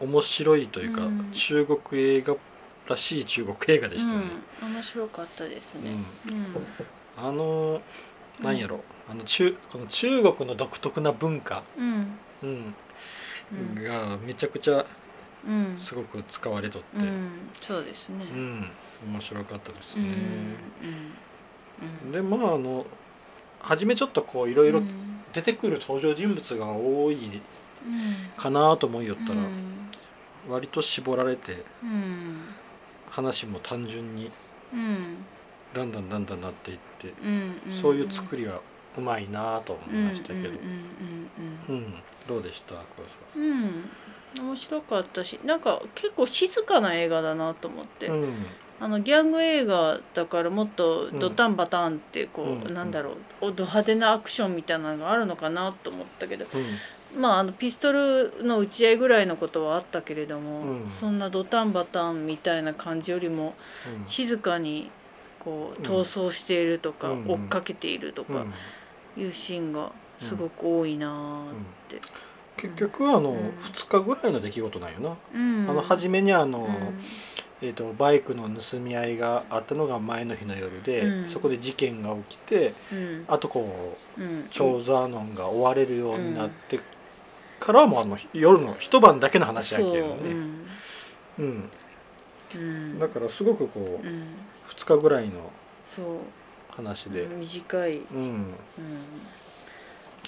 面白いというか、うん中国映画らしい中国映画でしたよね、うん。面白かったですね。うん。あのなんやろあの中この中国の独特な文化、うん。うんうん。がめちゃくちゃうん。すごく使われとって、ううんん。そうですね。面白かったですうん。ね、うん。でまああの初めちょっとこういろいろうん出てくる登場人物が多いうん。かなと思いよったら、うん。割と絞られてうん。話も単純にうん。だんだんだんだんなっていって、うん。そういう作りはうまいなと思いましたけど、うん。うん。うんどうでしたうん？うん。面白かったし、なんか結構静かな映画だなと思って。んうんあのギャング映画だからもっとドタンバタンってこう、うんなんだろうおド派手なアクションみたいなのがあるのかなと思ったけどうんまああのピストルの撃ち合いぐらいのことはあったけれども、うん。そんなドタンバタンみたいな感じよりもうん。静かにこううん。逃走しているとか、うん。追っかけているとかうん。いうシーンがすごく多いなーって。結局あの、うん。2日ぐらいの出来事なんよな、うん。あの初めにあの、うん。えー、とバイクの盗み合いがあったのが前の日の夜で、うん。そこで事件が起きてうん。あとこううん。チョーザーノンが追われるようになってからはもうあの夜の一晩だけの話やけどそうね。う、ん。うん。だからすごくこううん。2日ぐらいの話で、短い、うん、うん、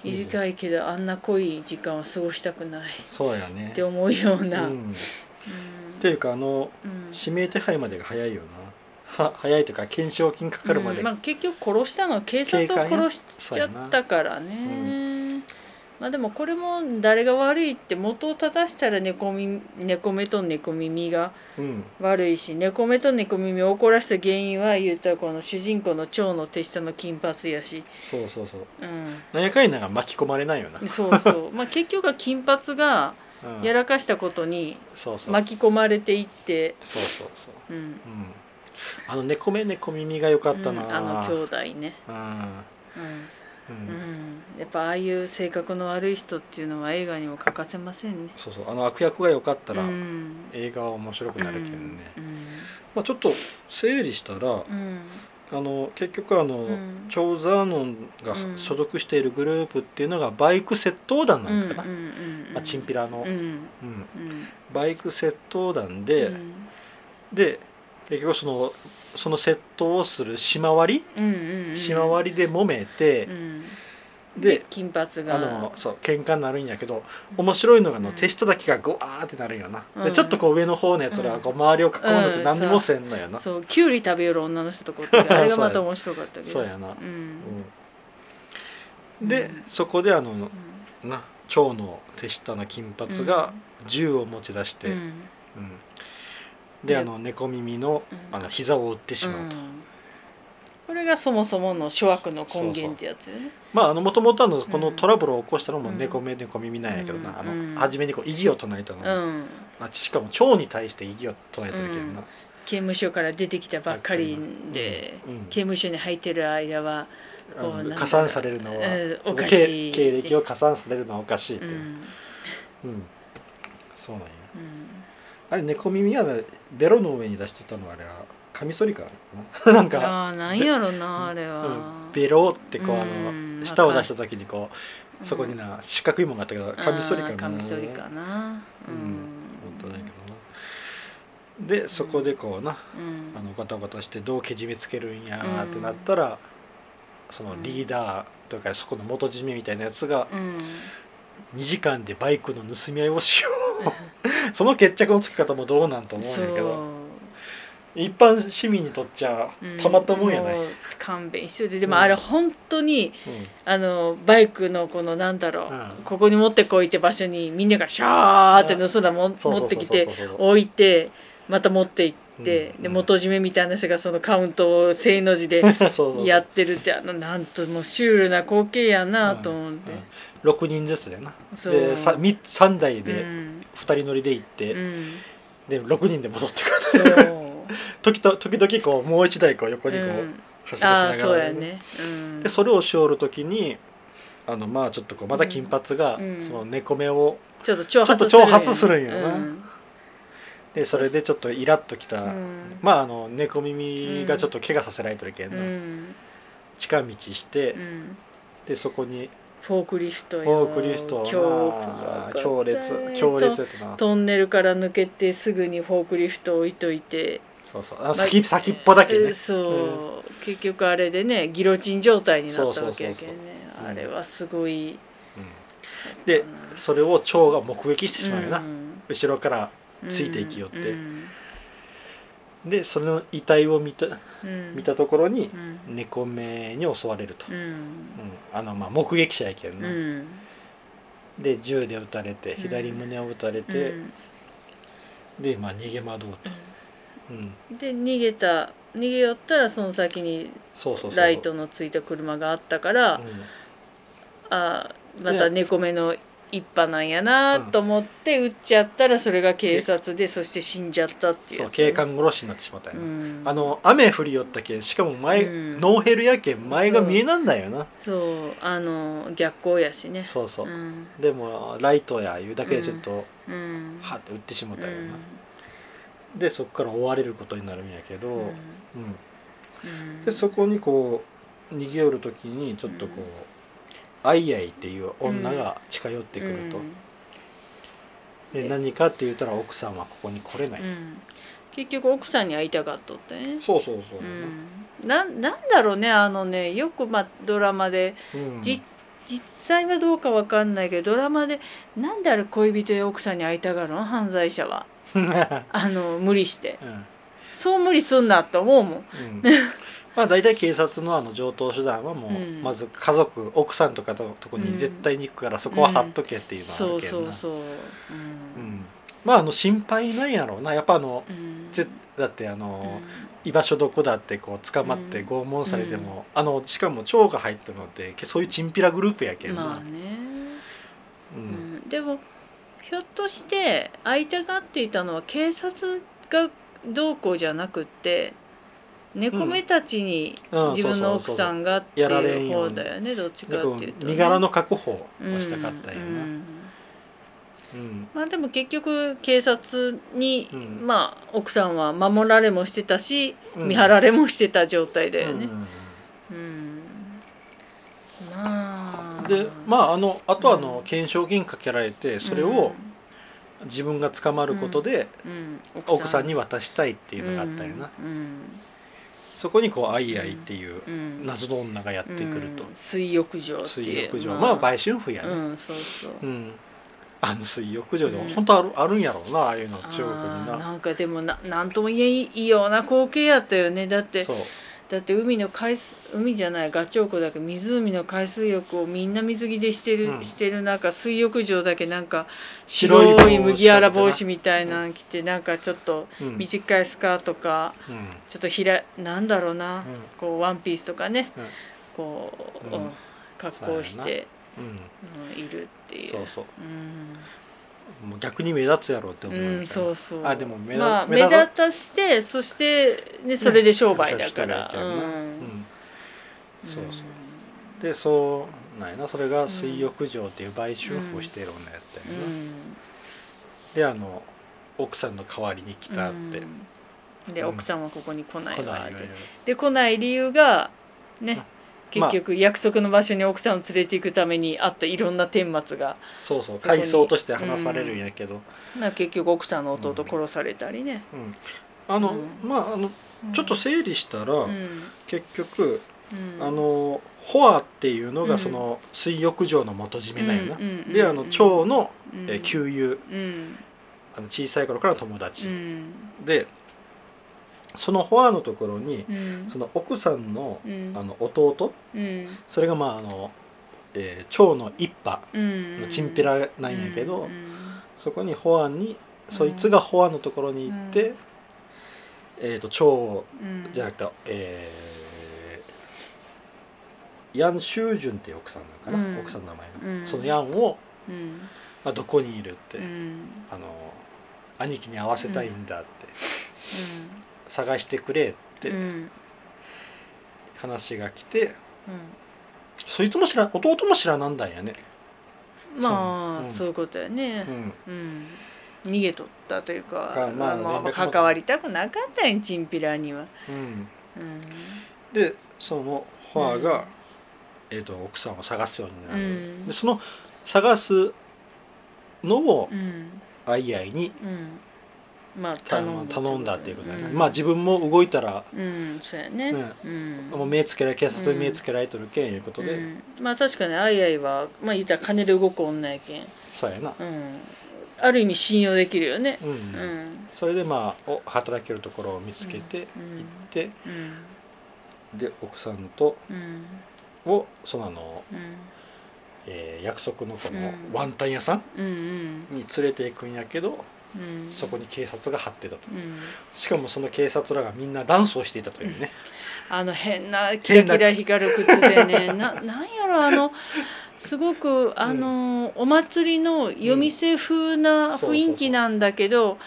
短いけどあんな濃い時間を過ごしたくない。そうやね。って思うよううな、っていうかあのうん。指名手配までが早いよな。は早いというか懸賞金かかるまで、うん。まあ、結局殺したのは警察を殺しちゃったからね、まあでもこれも誰が悪いって元を正したら猫み猫目と猫耳がうん。悪いし猫目と猫耳を怒らせた原因は言うたらこの主人公の蝶の手下の金髪やし、そうそうそう。うん、なんやかんやが巻き込まれないよな、そうそう。まあ結局は金髪がうん。やらかしたことにそうそう。巻き込まれていって、そうそうそう。うん、うん。あの猫目猫耳が良かったな、うんあの兄弟ね、うん。うんううん。ん、やっぱああいう性格の悪い人っていうのは映画にも欠かせませんね。そうそう。あの悪役が良かったら、うん、映画は面白くなるけどね、うん。まあ、ちょっと整理したら、うん。あの結局あの、うん。チョーザーノンがうん。所属しているグループっていうのがバイク窃盗団なんかな、うんうんうん。まあ、チンピラの、うん。うん。うん。バイク窃盗団で、うん。で結局そのその窃盗をする島割うんうんうん。り島割りで揉めてう、ん。で金髪が。あのそう喧嘩になるんやけど面白いのがあのうん。手下だけがグワーってなるんよな、うん。でちょっとこう上の方のやつらはこう周りを囲んでてうん何にもせんのやな、そうキュウリ食べよる女の人とかおって あれがまた面白かったけど。そうやな。でうん。そこであのうんな蝶の手下の金髪が銃を持ち出して、うん。うんでであの猫耳のうん。あの膝を打ってしまうと、うん。これがそもそもの諸悪の根源ってやつよね。まああのもともとあのこのうんトラブルを起こしたのもうん。猫目猫耳なんやけどな、あのうん。初めにこう異議を唱えたの、うん。あしかも蝶に対して異議を唱えてるけどな、刑務所から出てきたばっかりで、うん。刑務所に入ってる間は、加算されるのは、うん。おかしい。経経歴を加算されるのはおかしいって、うん。うん。そうなんや。うん、あれ猫耳はねベロの上に出してたのはあれはカミソリかな。なんか、なんやろなあれは、うん、ベロってこうあうんの舌を出した時にこうそこにな四角いもんがあったけどカミソリかな。カミソリかな。うん。本当だけどな。でそこでこうなうん。あのガタガタしてどうけじめつけるんやーってなったら、そのリーダーとかそこの元締めみたいなやつがうん。2時間でバイクの盗み合いをしよう その決着のつき方もどうなんと思うんそうやけど。一般市民にとっちゃたまったもんやない、もう勘弁してで。もあれ本当にうん。あのバイクのこのなんだろう、うん。ここに持ってこいって場所にみんながシャーって盗んだも持ってきて置いてまた持って行って、うん。で元締めみたいな人がそのカウントを正の字で やってるってあのなんともうシュールな光景やなと思って、6人ずつでな。で 3, 三台うでん2人乗りで行って、うん、で6人で戻ってくる。時と時々こうもう1台こう横にこう、うん。走らせながらそうやね、うん、でそれをしおる時にあのまあちょっとこうまだ金髪が、うん。その猫目をちょっと挑発するんよな。うん。でそれでちょっとイラッときた、うん。まああの猫耳がちょっと怪我させられてるけんな、うん近道して、うんでそこにフォークリフトフよォークリフト。強烈。強烈トンネルから抜けてすぐにフォークリフト置いといて。そうそう。あ先先っぽだけね。えーそう、結局あれでねギロチン状態になったわけやけんね。あれはすごい。うん。でそれを蝶が目撃してしまうよな、ん。後ろからついていきよって。うんでその遺体を見たうん。見たところにうん。猫目に襲われると、ううん。んあのまあ目撃者やけんうな、ん。で銃で撃たれて左胸を撃たれて、うん。でまあ逃げ惑うと、うん、で逃げた逃げ寄ったらその先にライトのついた車があったから、うん。あまた猫目の一派なんやなと思って撃っちゃったらそれが警察でそして死んじゃったっていうそう警官殺しになってしまったんやな、うん。あの雨降りよったけんしかも前、うん。ノーヘルやけん前が見えなんだよな。そうあの逆光やしね。そうそう、ん。でもライトやいうだけでちょっと、うん。はって撃ってしまったよな、うん。でそこから追われることになるんやけど、うん。うん。でそこにこう逃げ寄る時にちょっとこう、アイアイっていう女が近寄ってくると、でで何かって言ったら奥さんはここに来れない、うん。うん結局奥さんに会いたかっとってね。そうそうそう、う。ん。なんなんだろうねあのねよくまあドラマで。実際はどうかわかんないけどドラマでなんであれ恋人や奥さんに会いたがるの？犯罪者は。あの無理して。うん。そう無理すんなって思うもん。うん まあ大体警察のあの上等手段はもう、うん。まず家族奥さんとかととこに絶対に行くからそこは貼っとけっていうのはあそうるけどな。そうそうう。うん。ん。まああの心配なんやろうな。やっぱあのうん。ぜだってあの、うん。居場所どこだってこう捕まってうん。拷問されても、あのしかも蝶が入ったのってけそういうチンピラグループやけんな、まあね、ううん。ん、でもひょっとして会いたがっていたのは警察がどうこうじゃなくって猫目たちにうん自分の奥さんがってやられんいう方だよねどっちかっていうと、ね、身柄の確保をしたかったんやな、うん。まあでも結局警察に、うん。まあ奥さんは守られもしてたし、うん。見張られもしてた状態だよね。うん。まあ。でまああのあとはあのうん懸賞金かけられてそれを自分が捕まることで奥さんに。渡したいっていうのがあったよな、うんそこにこうアイアイっていううん。謎の女がやってくると、うん。水浴場っていう。水浴場。まあ。売春婦やね、うんそうそう。うん。あの水浴場でもうん。本当ある,、あるんやろうなああいうの中国にな。なんかでもななんとも言えんいいような光景やったよね。だってそうだって海の海水海じゃないガチョウコだけど湖の海水浴をみんな水着でしてる、うん。してる中水浴場だけなんか白い麦わら帽子みたいなの着てなんかちょっとうん。短いスカートかうん。ちょっとひらなんだろうな、うん。こうワンピースとかね、うん。こう、格好をして、いるっていう。そうそう。うんもう逆に目立つやろうって思うようん、そうそう。あでも目立,、まあ、目目立立たしてそして、ね、それで商売だから、ねうん。うん。そうそう。でそうなんやな。それが水浴場っていう売春婦をしてる女やったよな、うん。であの奥さんの代わりに来たって、うん。でうん奥さんはここに来ない来ないよわで来ない理由がねまあ結局約束の場所に奥さんを連れて行くためにあったいろんな顛末が。そうそう回想として話されるんやけど、な結局奥さんの弟殺されたりね、うん。あの、うん。まああのちょっと整理したら、うん。結局うん。あのフォアっていうのうん。がその水浴場の元締めなんやな、うんうんうんであの蝶の、旧友うん。あの小さい頃からの友達、うん。でそのフォアのところにうん。その奥さんのうん。あの弟？うん。それがまああの、えー蝶の一派。うん。のチンピラなんやけど、うん。そこにフォアにそいつがフォアのところに行って、うえー、と蝶うん。じゃなくて、えーヤン・シュージュンっていう奥さんなのかな、うん。奥さんの名前が、うん。そのヤンを、うん。まあ、どこにいるって、うん。あの兄貴に会わせたいんだって、探してくれって話が来て、そいつも知ら弟も知らなんだんやね、うんまあうん。そういうことやね。うん、うん。逃げとったというかがまあまあ関わりたくなかったんやチンピラには。うん、うん。でそのフォアが、うん。えー、と奥さんを探すようになる、うん。でその探すのをうん。アイアイにうんまあ頼んだ頼んだっていうことだね、うんまあ自分も動いたらうんそうやね。ね。うん。もう目つけられ警察に目つけられとるけんいうことで、うん。まあ確かにアイアイはまあ言ったら金で動く女やけん。そうやな、うん。ある意味信用できるよね。うん。うん。それでまあお働けるところを見つけてうん。行って、うん。で奥さんとうん。をそのあの、うん。えー約束のこのうん。ワンタン屋さんうんうん。に連れて行くんやけど、うん。そこに警察が張ってたと、うん。しかもその警察らがみんなダンスをしていたというね、あの変なキラキラ光る靴でね。ななんやろあのすごくあの、お祭りの夜店風な雰囲気なんだけど、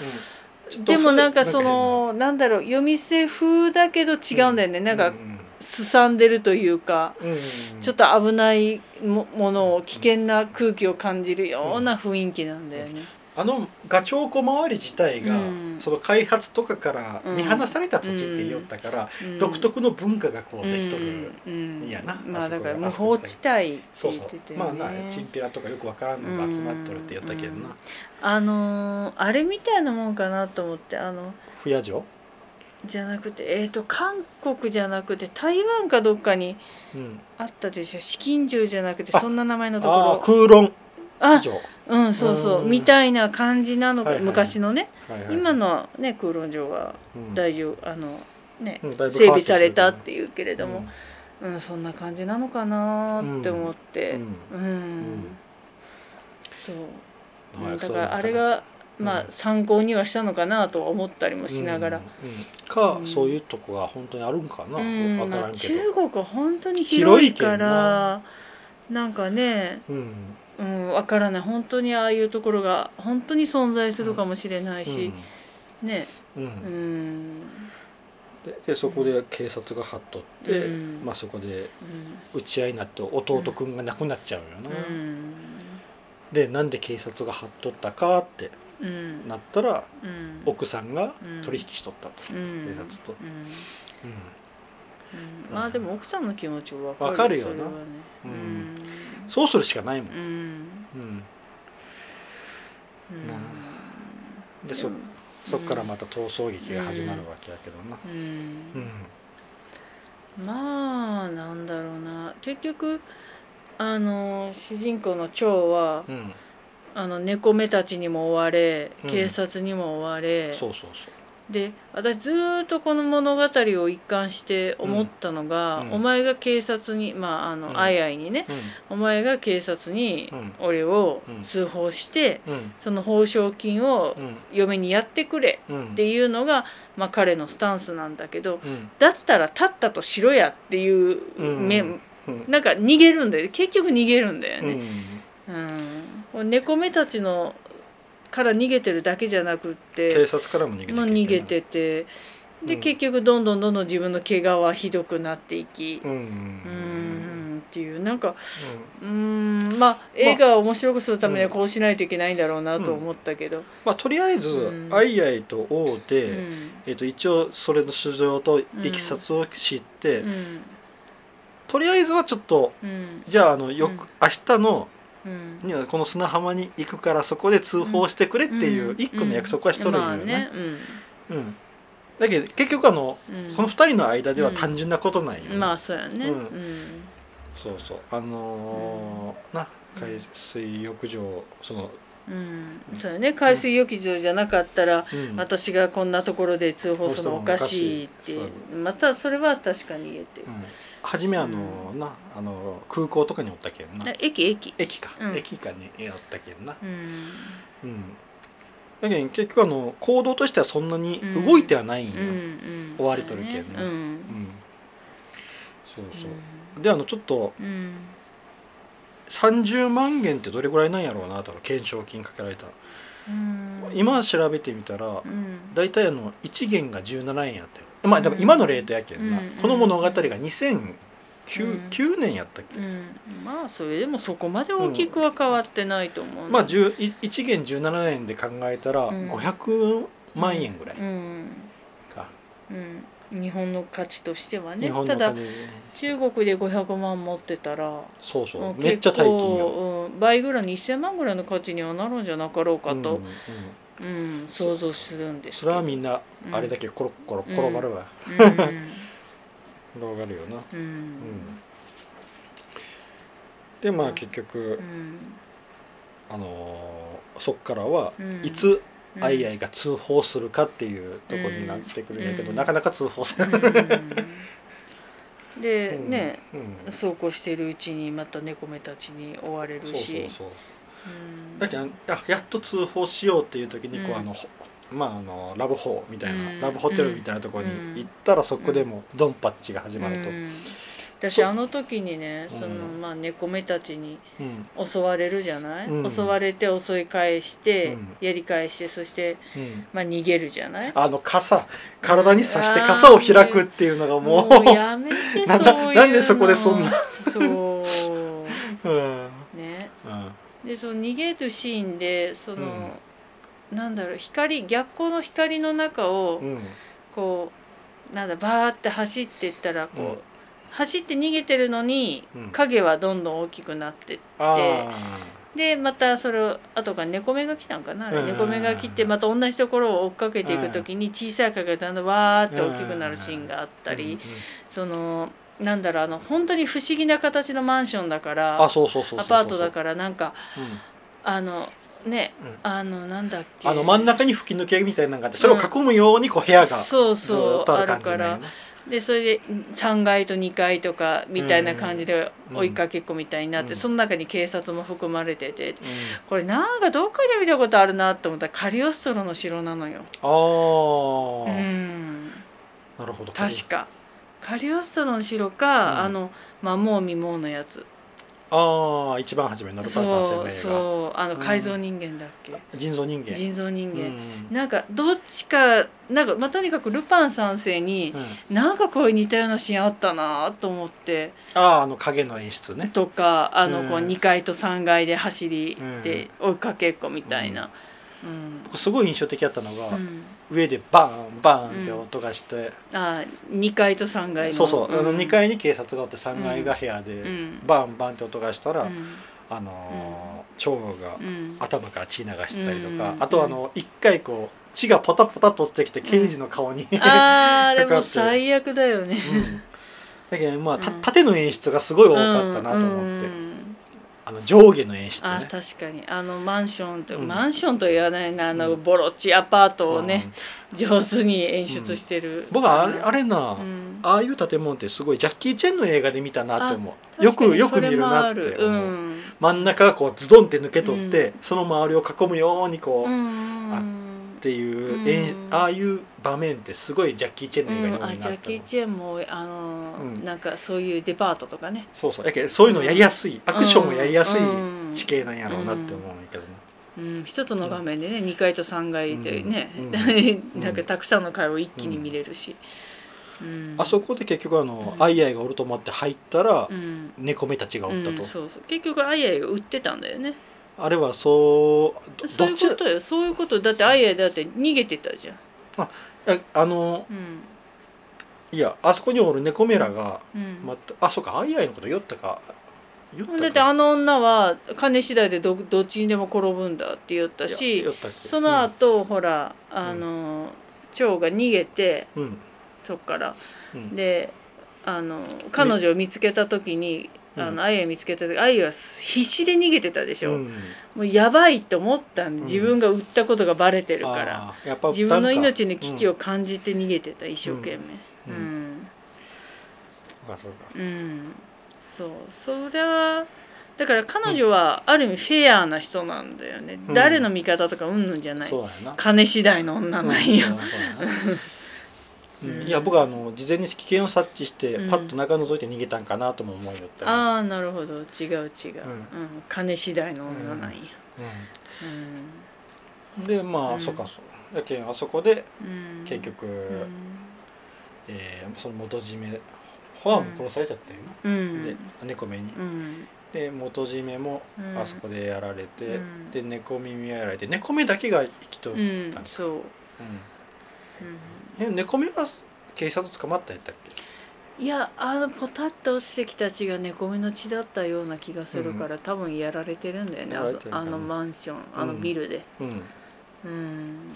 でもなんかそのな。んだろう夜店風だけど違うんだよね、なんかうん。すさんでるというか、うんうん。ちょっと危ないもものを危険な空気を感じるような雰囲気なんだよね。あのガチョウコ周り自体が、うん。その開発とかからうん。見放された土地って言おったから、うん。独特の文化がこうできとる、うん。やな。まあだから無法地帯そうそう。まあなチンピラとかよくわからんのが集まっとるって言ったけどな、うん。あのーあれみたいなもんかなと思ってあの不夜城、じゃなくてえっ、と韓国じゃなくて台湾かどっかにうん、あったでしょ？紫禁獣じゃなくてあそんな名前のところ。空論あ城、うんそうそう。うん。みたいな感じなのか、はいはい。昔のね、はいはい。今のね空論城はうん。大丈夫。あのね、うん整備されたっていうけれども、うん。そんな感じなのかなって思って。うん。うん、ん。そう。だからあれがまあうん。参考にはしたのかなとは思ったりもしながら、うん。うん。か、うん。そういうとこが本当にあるんかな、うん。わからまあんけど、中国は本当に広いからなんかね、うんうん、わからない。本当にああいうところが本当に存在するかもしれないし、ねうん。ううん。ん。ででそこで警察が張っとって、うん。まあ、そこでうん。打ち合いになって弟くんが亡くなっちゃうよな、うん。でなんで警察が張っとったかってうん。なったらうん。奥さんがうん。取引しとったと、うん。警察と、うん。まあでも奥さんの気持ちはわかるよな。それはね。うんそうするしかないもん、うん。うん。でそそっからまた逃走劇が始まるわけやけどな。ううんん。まあなんだろうな。結局あの主人公の蝶はうん、あの猫目たちにも追われうん。警察にも追われ、そうそうそうで私ずーっとこの物語を一貫して思ったのが、うん。お前が警察にまああの、うん。あいあいにねうん。お前が警察にうん。俺をうん。通報して、うん。その報奨金をうん。嫁にやってくれうん。っていうのが、まあ、彼のスタンスなんだけどうん。だったら立ったとしろやっていう面、うん。なんか逃げるんだよ結局逃げるんだようね。ん。うん。猫目たちのから逃げてるだけじゃなくって警察からも逃げてもう逃げてて。で、うん。結局どんどんどんどん自分の怪我はひどくなっていき。うん。ううんんっていう。なんかううんまあ映画を面白くするためにはこうしないといけないんだろうなと思ったけど、まあ、とりあえず、うん。アイアイと会うて、うん。えっと一応それの素性といきさつを知って、うん。とりあえずはちょっとうん。じゃああのよく、うん。明日のうんにはこの砂浜に行くからそこで通報してくれっていう一個の約束はしとるんよね。うん。だけど結局あの、うん。この二人の間では単純なことないよね、うんまあそうやね。ううん。んそうそう。あのーな海水浴場そのうん、そうよね。海水浴場じゃなかったら、うん。私がこんなところで通報するのおかしいって。またそれは確かに言えてる。うん、初めあの、なあの空港とかにおったけんな。あ駅駅。駅か、うん。駅かにおったけんな。うん。うん。だけど結局あの行動としてはそんなに動いてはないんよ、追われとるけんねそうん。そうそう、であのちょっとうん。うん30万元ってどれぐらいなんやろうなと懸賞金かけられた、うん。今調べてみたらうん。大体あの1元が17円やったよまあでも今のレートやけんな、うんこの物語が2009、うん。9年やったっけ、うん。まあそれでもそこまで大きくは変わってないと思うな。まあ10い1元17円で考えたらうん。500万円ぐらいうん。か、うん。日本の価値としては日ねただ中国で500万持ってたらそうそう。めっちゃ大金よ、うん、倍ぐらい1000万ぐらいの価値にはなるんじゃなかろうかと、うん想像するんですそれはみんな、あれだけコロコロ転がるわ、うん。転がるよな、ううん。んでまあうん結局、うん。あのーそっからはうん。いつうんアイアイが通報するかっていうところになってくるんやけど、うん。なかなか通報せない、うん。で、うん。ねうん。そうこうしてるうちにまた猫目たちに追われるそうそうしそう。うんだけどあやっと通報しようっていう時にこう、うん。あのほまああのラブホみたいな、うん。ラブホテルみたいなところに行ったらそこでもうドンパッチが始まると、うん。私あの時にねその、うん。まあ、猫目たちにうん。襲われるじゃない、うん。襲われて襲い返して、うん。やり返してそして、うん。まあ、逃げるじゃない？あの傘体に刺して傘を開くっていうのがもうやめてなんでそこでそんな？そう。うんでその逃げるシーンでその、なんだろう光逆光の光の中をうん。こうなんだバーって走っていったらこう、うん。走って逃げてるのにうん。影はどんどん大きくなってって、あでまたそれを後から猫目が来たんかな？猫目が来てまた同じところを追っかけていく時に小さい影がだんだんわーって大きくなるシーンがあったり、そのなんだろうあの本当に不思議な形のマンションだからあそうそうそうそうそう。アパートだからなんかうん。あのねうん。あのなんだっけ。あの真ん中に吹き抜けみたいなのがあってそれを囲むようにこう部屋がずそうーそうあっとある感るからじなんよねでそれで3階と2階とかみたいな感じでうん。追いかけっこみたいになって、うん。その中に警察も含まれててうん。これなんかどっかで見たことあるなと思ったらカリオストロの城なのよ。あうあ、ん。なるほど。確かカリオストロの城か、うん。あの魔網未網のやつ。ああ一番初めのルパン三世そうそうあのうん。改造人間だっけ、人造人間。人造人間、うんなんかどっちかなんか、まあ、とにかくルパン三世に、うん。なんかこういう似たようなシーンあったなと思って。あああの影の演出ね。とかあのうん。こう2階と3階で走りうん。で追いかけっこみたいな、うん僕すごい印象的だったのが、うん。上でバーンバーンって音がして、あ2階と3階の。そうそう、あのん2階に警察がおって3階が部屋で、うん。バンバンって音がしたら、うん。あのー蝶がうん。頭から血流してたりとか、うん。あとはあの1回こう血がポタポタと落ちてきて刑事の顔に、あー でも最悪だよね、うん。だけどまあ、縦の演出がすごい多かったなと思って、うんあの上下の演出あね確かに。あのマンションと、うん。マンションと言わないなあのうん。ボロっちアパートをね、上手に演出してる、僕はあれあれな、うん。ああいう建物ってすごいジャッキー・チェンの映画で見たなって思う。あよくよく見るなって思う、うん。真ん中がこうズドンって抜け取って、うん。その周りを囲むようにこう、っうんていう、うん。演ああいう場面ってすごいジャッキー・チェンの映画にジャッキー・チェンもあの、うん。なんかそういうデパートとかね。そうそう。やけどそういうのやりやすい、アクションもやりやすいうん。地形なんやろうなって思うんやけどね、うん、一つの画面でね、2階と3階でね、うん。なんかたくさんの階を一気に見れるし、うん。あそこで結局あの、うん。アイアイがおると思って入ったら、うん。猫目たちがおったと、うん。そうそう。結局アイアイが売ってたんだよねあれはそうどそういうことよ。そういうことだってアイアイだって逃げてたじゃん。ああのうん。いやあそこにおる猫メラが、うん。またあそうかアイアイのこと酔ったか。酔ったか。だってあの女は金次第でどどっちにでも転ぶんだって言ったいやしその後、ほらあの蝶が逃げてうんうん。そっから。うん。であの彼女を見つけた時にあの愛を見つけた時愛は必死で逃げてたでしょ、うん。もうやばいと思ったんん。自分が売ったことがバレてるから、あーやっぱ自分の命の危機をうん感じて逃げてた一生懸命。ううん。んあそうん、そう。そりゃだから彼女はある意味フェアな人なんだよね、うん。誰の味方とかうんぬんじゃない。金次第の女なんよ、いや僕はあの事前に危険を察知して、うん。パッと中覗いて逃げたんかなとも思いよったりああなるほど。違う違う、うん。金次第の女なんや。うん。でまあ、うん。そっかそうやけんあそこで結局、うん。えーその元締めファーも殺されちゃったような、ん。で猫目に、うん。で元締めもうん。あそこでやられて、うん。で猫耳やられて。猫目だけが生きとっうたんんかそう、うん。うんえ猫目は警察捕まったんやったっけ？いやあのポタッと落ちてきた血が猫目の血だったような気がするから、多分やられてるんだよねあのマンションあのビルで。うん。うん。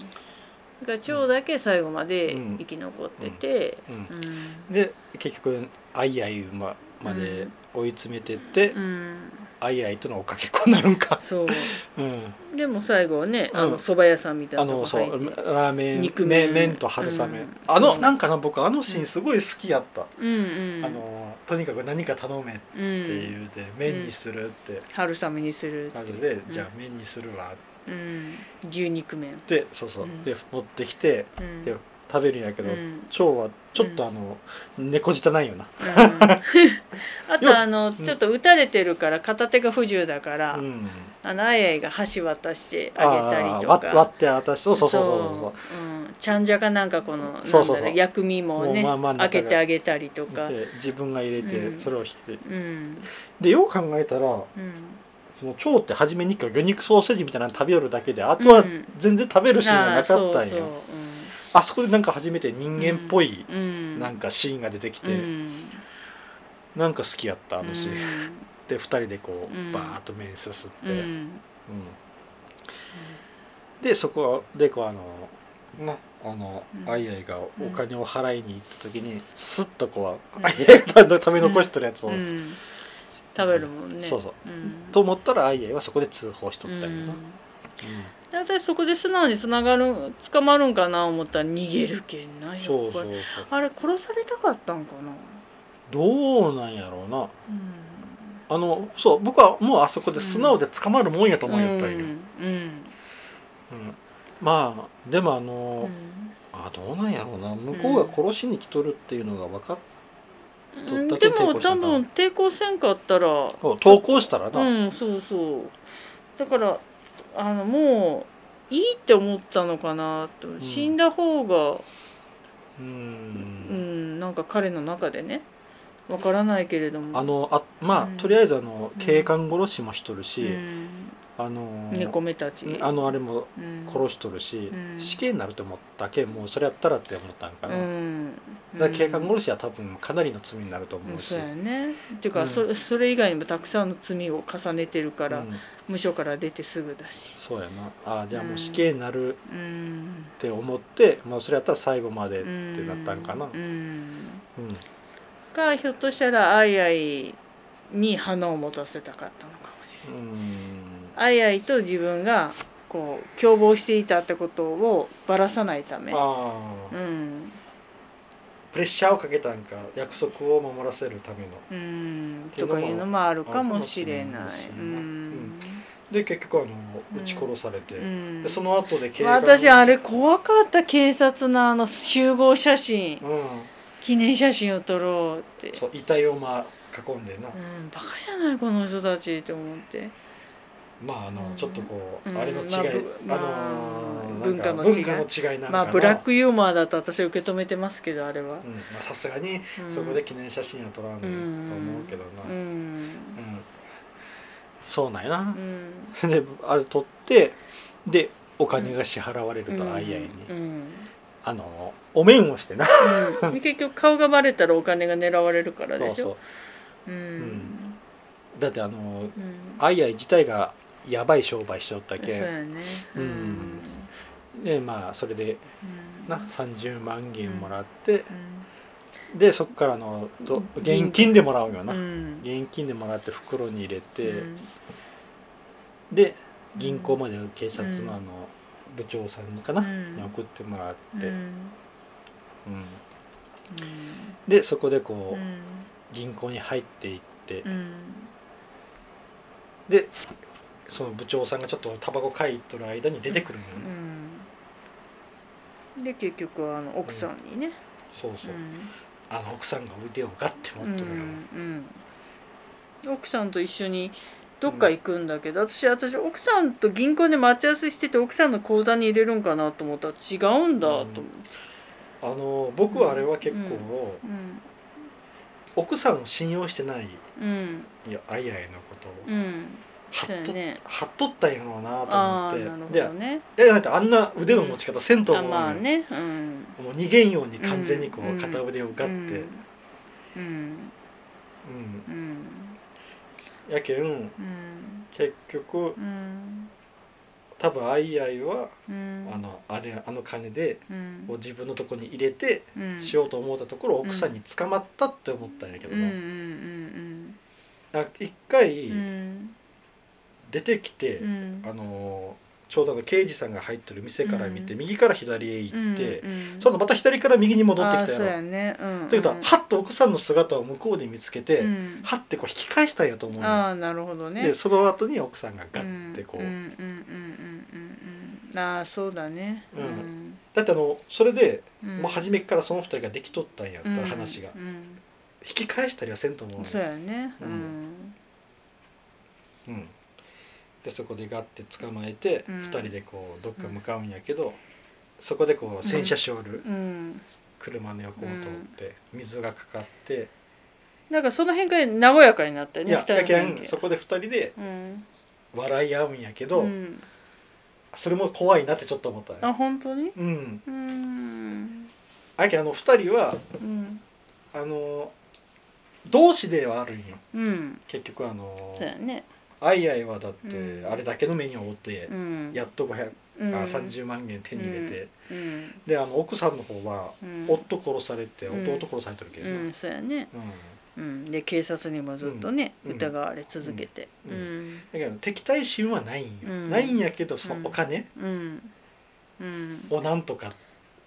だから蝶だけ最後までうん。生き残っててうん。うん。で結局アイアイ馬まで追い詰めてって、うんアイアイとのおかけっこになるんか、そう。うん、でも最後はねあうん。の蕎麦屋さんみたいなあのそうラーメン肉麺。麺麺と春雨、うん。あのなんかな僕あのシーンすごい好きやった、うん。うんあのとにかく何か頼めってうん言うて、麺にするって。春雨にする感じで、じゃあ麺にするわ。うん。牛肉麺。ってそうそう、うん。で持ってきてうん。で食べるんやけど、うん。蝶はちょっとあの、猫舌ないよな、うん。あとあのうん。ちょっと打たれてるから片手が不自由だから、うん、あのあいあいが箸渡してあげたりとか。割割って渡してそうそうそうそう。そう。うん、ちゃんじゃかなんかこのそうそうそう。なんだろう薬味もねもうまあまあ開けてあげたりとか、で自分が入れてうん。それをして、うん。でよう考えたらうん、その蝶って初めに魚肉ソーセージみたいなの食べよるだけであとはうん。全然食べるシーンがなかったんよ、うあそこでなんか初めて人間っぽいなんかシーンが出てきて、うん、なんか好きやったあのシーン、うん。で2人でこう、うん。バーッと麺すすって、うん。うん。でそこでこうあのなあの、うん。アイアイがお金を払いに行った時にスッとこう、うん。アイアイが食べ残してるやつを、うん。食べるもんね。そうそう。うん、と思ったらアイアイはそこで通報しとったんよな、うん。だいたいそこで素直につながる捕まるんかな思ったら逃げるけんなやっぱりそう。そうそうあれ殺されたかったんかな。どうなんやろうな。うん。あのそう僕はもうあそこで素直で捕まるもんやと思うよったんよ、うんうん。うん。まあでもあうの、ん。あどうなんやろうな。向こうが殺しに来とるっていうのが分かっうんどっだけでも多分抵抗せんかったら。投稿したらな、うんそうそう。だからあのもういいって思ったのかなと、ん。死んだ方がううんんなんか彼の中でね。わからないけれども。あのあまあ、うん。とりあえずあのうん警官殺しもしとるし、うんあの猫目たち？あのあれもうん。殺しとるし、うん。死刑になると思ったけんもうそれやったらって思ったんかな、うん。だから警官殺しは多分かなりの罪になると思うし、うんそうやね。っていうか、うん。そそれ以外にもたくさんの罪を重ねてるから、うん。無所から出てすぐだし。そうやな。あじゃあもう死刑になるうん。って思って、まあ、それやったら最後までってなったんかな、ううん。んかひょっとしたらアイアイに花を持たせたかったのかもしれない、うんアイアイと自分がこう共謀していたってことをばらさないため。ああ、うん。プレッシャーをかけたんか約束を守らせるための。うん。とかいうのもあるかもしれない。うん。で結局あのうん撃ち殺されて、うん。でその後で警官私あれ怖かった警察のあの集合写真。うん。記念写真を撮ろうって。そう遺体をまあ囲んでな、うん、バカじゃないこの人たちって思ってまああの、うん。ちょっとこう、うん。あれの違い、まあぶあの文化の違い。なんかな。まあブラックユーモアだと私は受け止めてますけどあれは。さすがにうん。そこで記念写真を撮らんと思うけどな、ううん。ん。そうなんやな。う、ん。であれ撮ってでお金が支払われるとあいあいに、うん。あのお面をしてな。うん。で結局顔がバレたらお金が狙われるからでしょ。そうそう。うん。ん。だってあのうん。あいあい自体がやばい商売しとったそうけやね。ううん。んでまあそれでうん。な30万元もらって、うん。でそこからのど現金でもらうよな、うん。現金でもらって袋に入れて、うん。で銀行まで警察うんのあの部長さんにかな、うん。に送ってもらって、うん。でそこでこう、うん。銀行に入っていって、うん。でその部長さんがちょっとタバコ買いとる間に出てくるのよね、うん。で結局あの奥さんにね、そうそう、うん。あの奥さんが腕をガッて持っとるよ、うんうん。奥さんと一緒にどっか行くんだけど、私私奥さんと銀行で待ち合わせしてて奥さんの口座に入れるんかなと思ったら違うんだと思って、あの僕はあれは結構、うん。奥さんを信用してない。うん。いやあいあいのことを、うんはっとね。はっとったんやろうなと思って。ね。いやだってあんな腕の持ち方せんとあ思うまあねうん。もう逃げんように完全にこう、うん片腕をガッて、うんうんうん。やけんうん。結局うん。多分あいあいは、うん。あのあれあの金でうん。を自分のとこに入れてうん。しようと思ったところ奥さんに捕まったって思ったんやけどな、うん。一回出てきて、うん。あのちょうどあの刑事さんが入ってる店から見て、うん。右から左へ行って、うんうん。そのまた左から右に戻ってきたあーそうやろ。やねうん。ということは、はっと奥さんの姿を向こうで見つけて、うん。はってこう引き返したんやと思うああなるほどね。でその後に奥さんがガッてこう、うんうんうんうんうんうん。ああそうだね。うん。だってあのそれで、うん。もう初めからその二人ができとったんやったうんら話が、うん引き返したりはせんと思うそうやね。ううんん。うん、でそこでガッて捕まえて、うん二人でこうどっか向かうんやけど、そこでこう洗車しおるうん。車の横を通って水がかかって、なんかその辺から和やかになったね二人のややけんそこで二人でうん。笑い合うんやけど、うん。それも怖いなってちょっと思ったあよ、本当に？うん、うん。やけんあの二人はうん。あの同志ではあるんよ。うん。結局あのそうやねあいあいはだってうん。あれだけの目に遭ってう、ん。やっと500、うん。あ30万円手に入れて、うん。であの奥さんの方は、うん。夫殺されてうん。弟殺されてるけどな、うんそうやね。うん。うん。で警察にもずっとねうん。疑われ続けて。ううん。ん。だけど敵対心はないんよ、うん。ないんやけどそうん。のお金をなんとか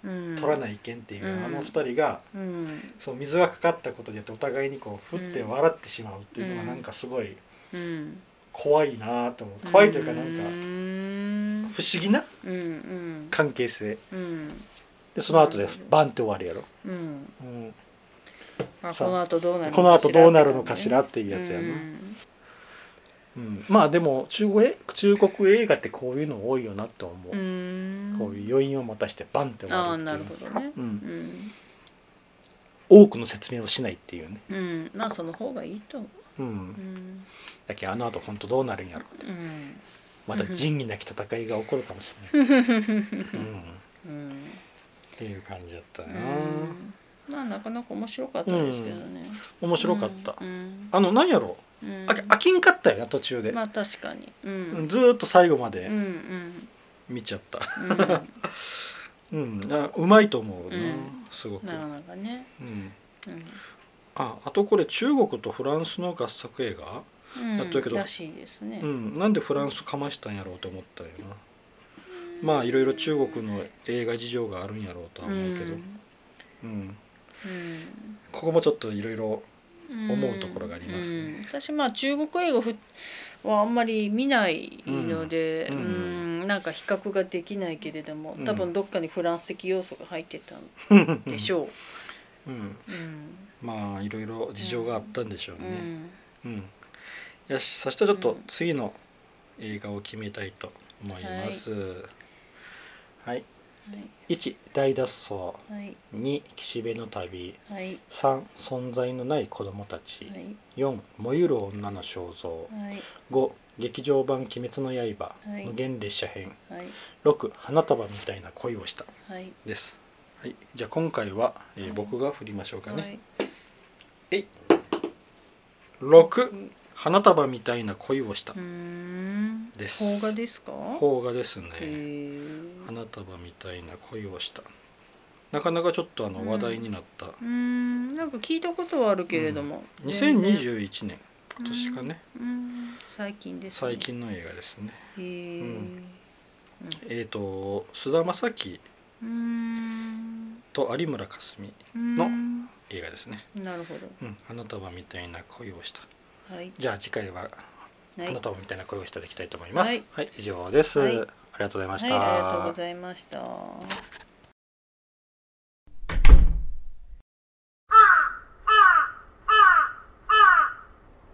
うん。取らないけんっていう、うん。あの二人がうん。その水がかかったことによってお互いにこう振って笑ってしまうっていうのがうん。なんかすごいうん怖いなと思う怖いというかなんかうん。不思議な関係性。うん。でその後でバンって終わるやろ、うん。うん。まあさあこの後どうなるこの後どうなるのかしらっていうやつやな、うん。うんまあでも中国え中国映画ってこういうの多いよなって思う、うん。こういう余韻を持たしてバンって終わるっていう。なるほどね。多くの説明をしないっていうね。うん。まあその方がいいと思ううん。んだけどあの後本当どうなるんやろうん。また仁義なき戦いが起こるかもしれない、うん、っうん。ていう感じだったな、うん。まあなかなか面白かったですけどね。面白かった、うん。あのなんやろうん。あ飽きんかったよな途中で、まあ確かに。うん。ずーっと最後までん。見ちゃった。うん。うん、あうまいと思うな、うん。すごく、なかなかね。うん、うんああとこれ中国とフランスの合作映画、うんやっとるけどらしいですね。うん、なんでフランスかましたんやろうと思ったよな。まあいろいろ中国の映画事情があるんやろうとは思うけど、うん。ここもちょっといろいろうん思うところがありますね。うん。私まあ中国映画ふはあんまり見ないので、ううん。ん。なんか比較ができないけれどもうん。多分どっかにフランス的要素が入ってたんでしょう。ん、う。うん。まあいろいろ事情があったんでしょううね、ん。うん。よしそしたらちょっとうん次の映画を決めたいと思います。はい、1大脱走。はい。2岸辺の旅。はい。3存在のない子供たち、はい。4燃ゆる女の肖像。はい。5劇場版「鬼滅の刃、はい。無限列車編。はい。6花束みたいな恋をした。はい。ですはいじゃあ今回は、えーはい。僕が振りましょうかね、はい。6花束みたいな恋をした。うーん。です。邦画ですか？邦画ですね。花束みたいな恋をした。なかなかちょっとあうん。の話題になった。うーん。なんか聞いたことはあるけれども、うん、2021年。今年かね、うん、最近です、ね、最近の映画ですね。へえ、うん、えっ、ー、と菅田将暉と有村架純の映画ですね。なるほど、うん、花束みたいな恋をした、はい、じゃあ次回は花束みたいな恋をしていきたいと思います、はい、はい、以上です、はい、ありがとうございました、はい、ありがとうございました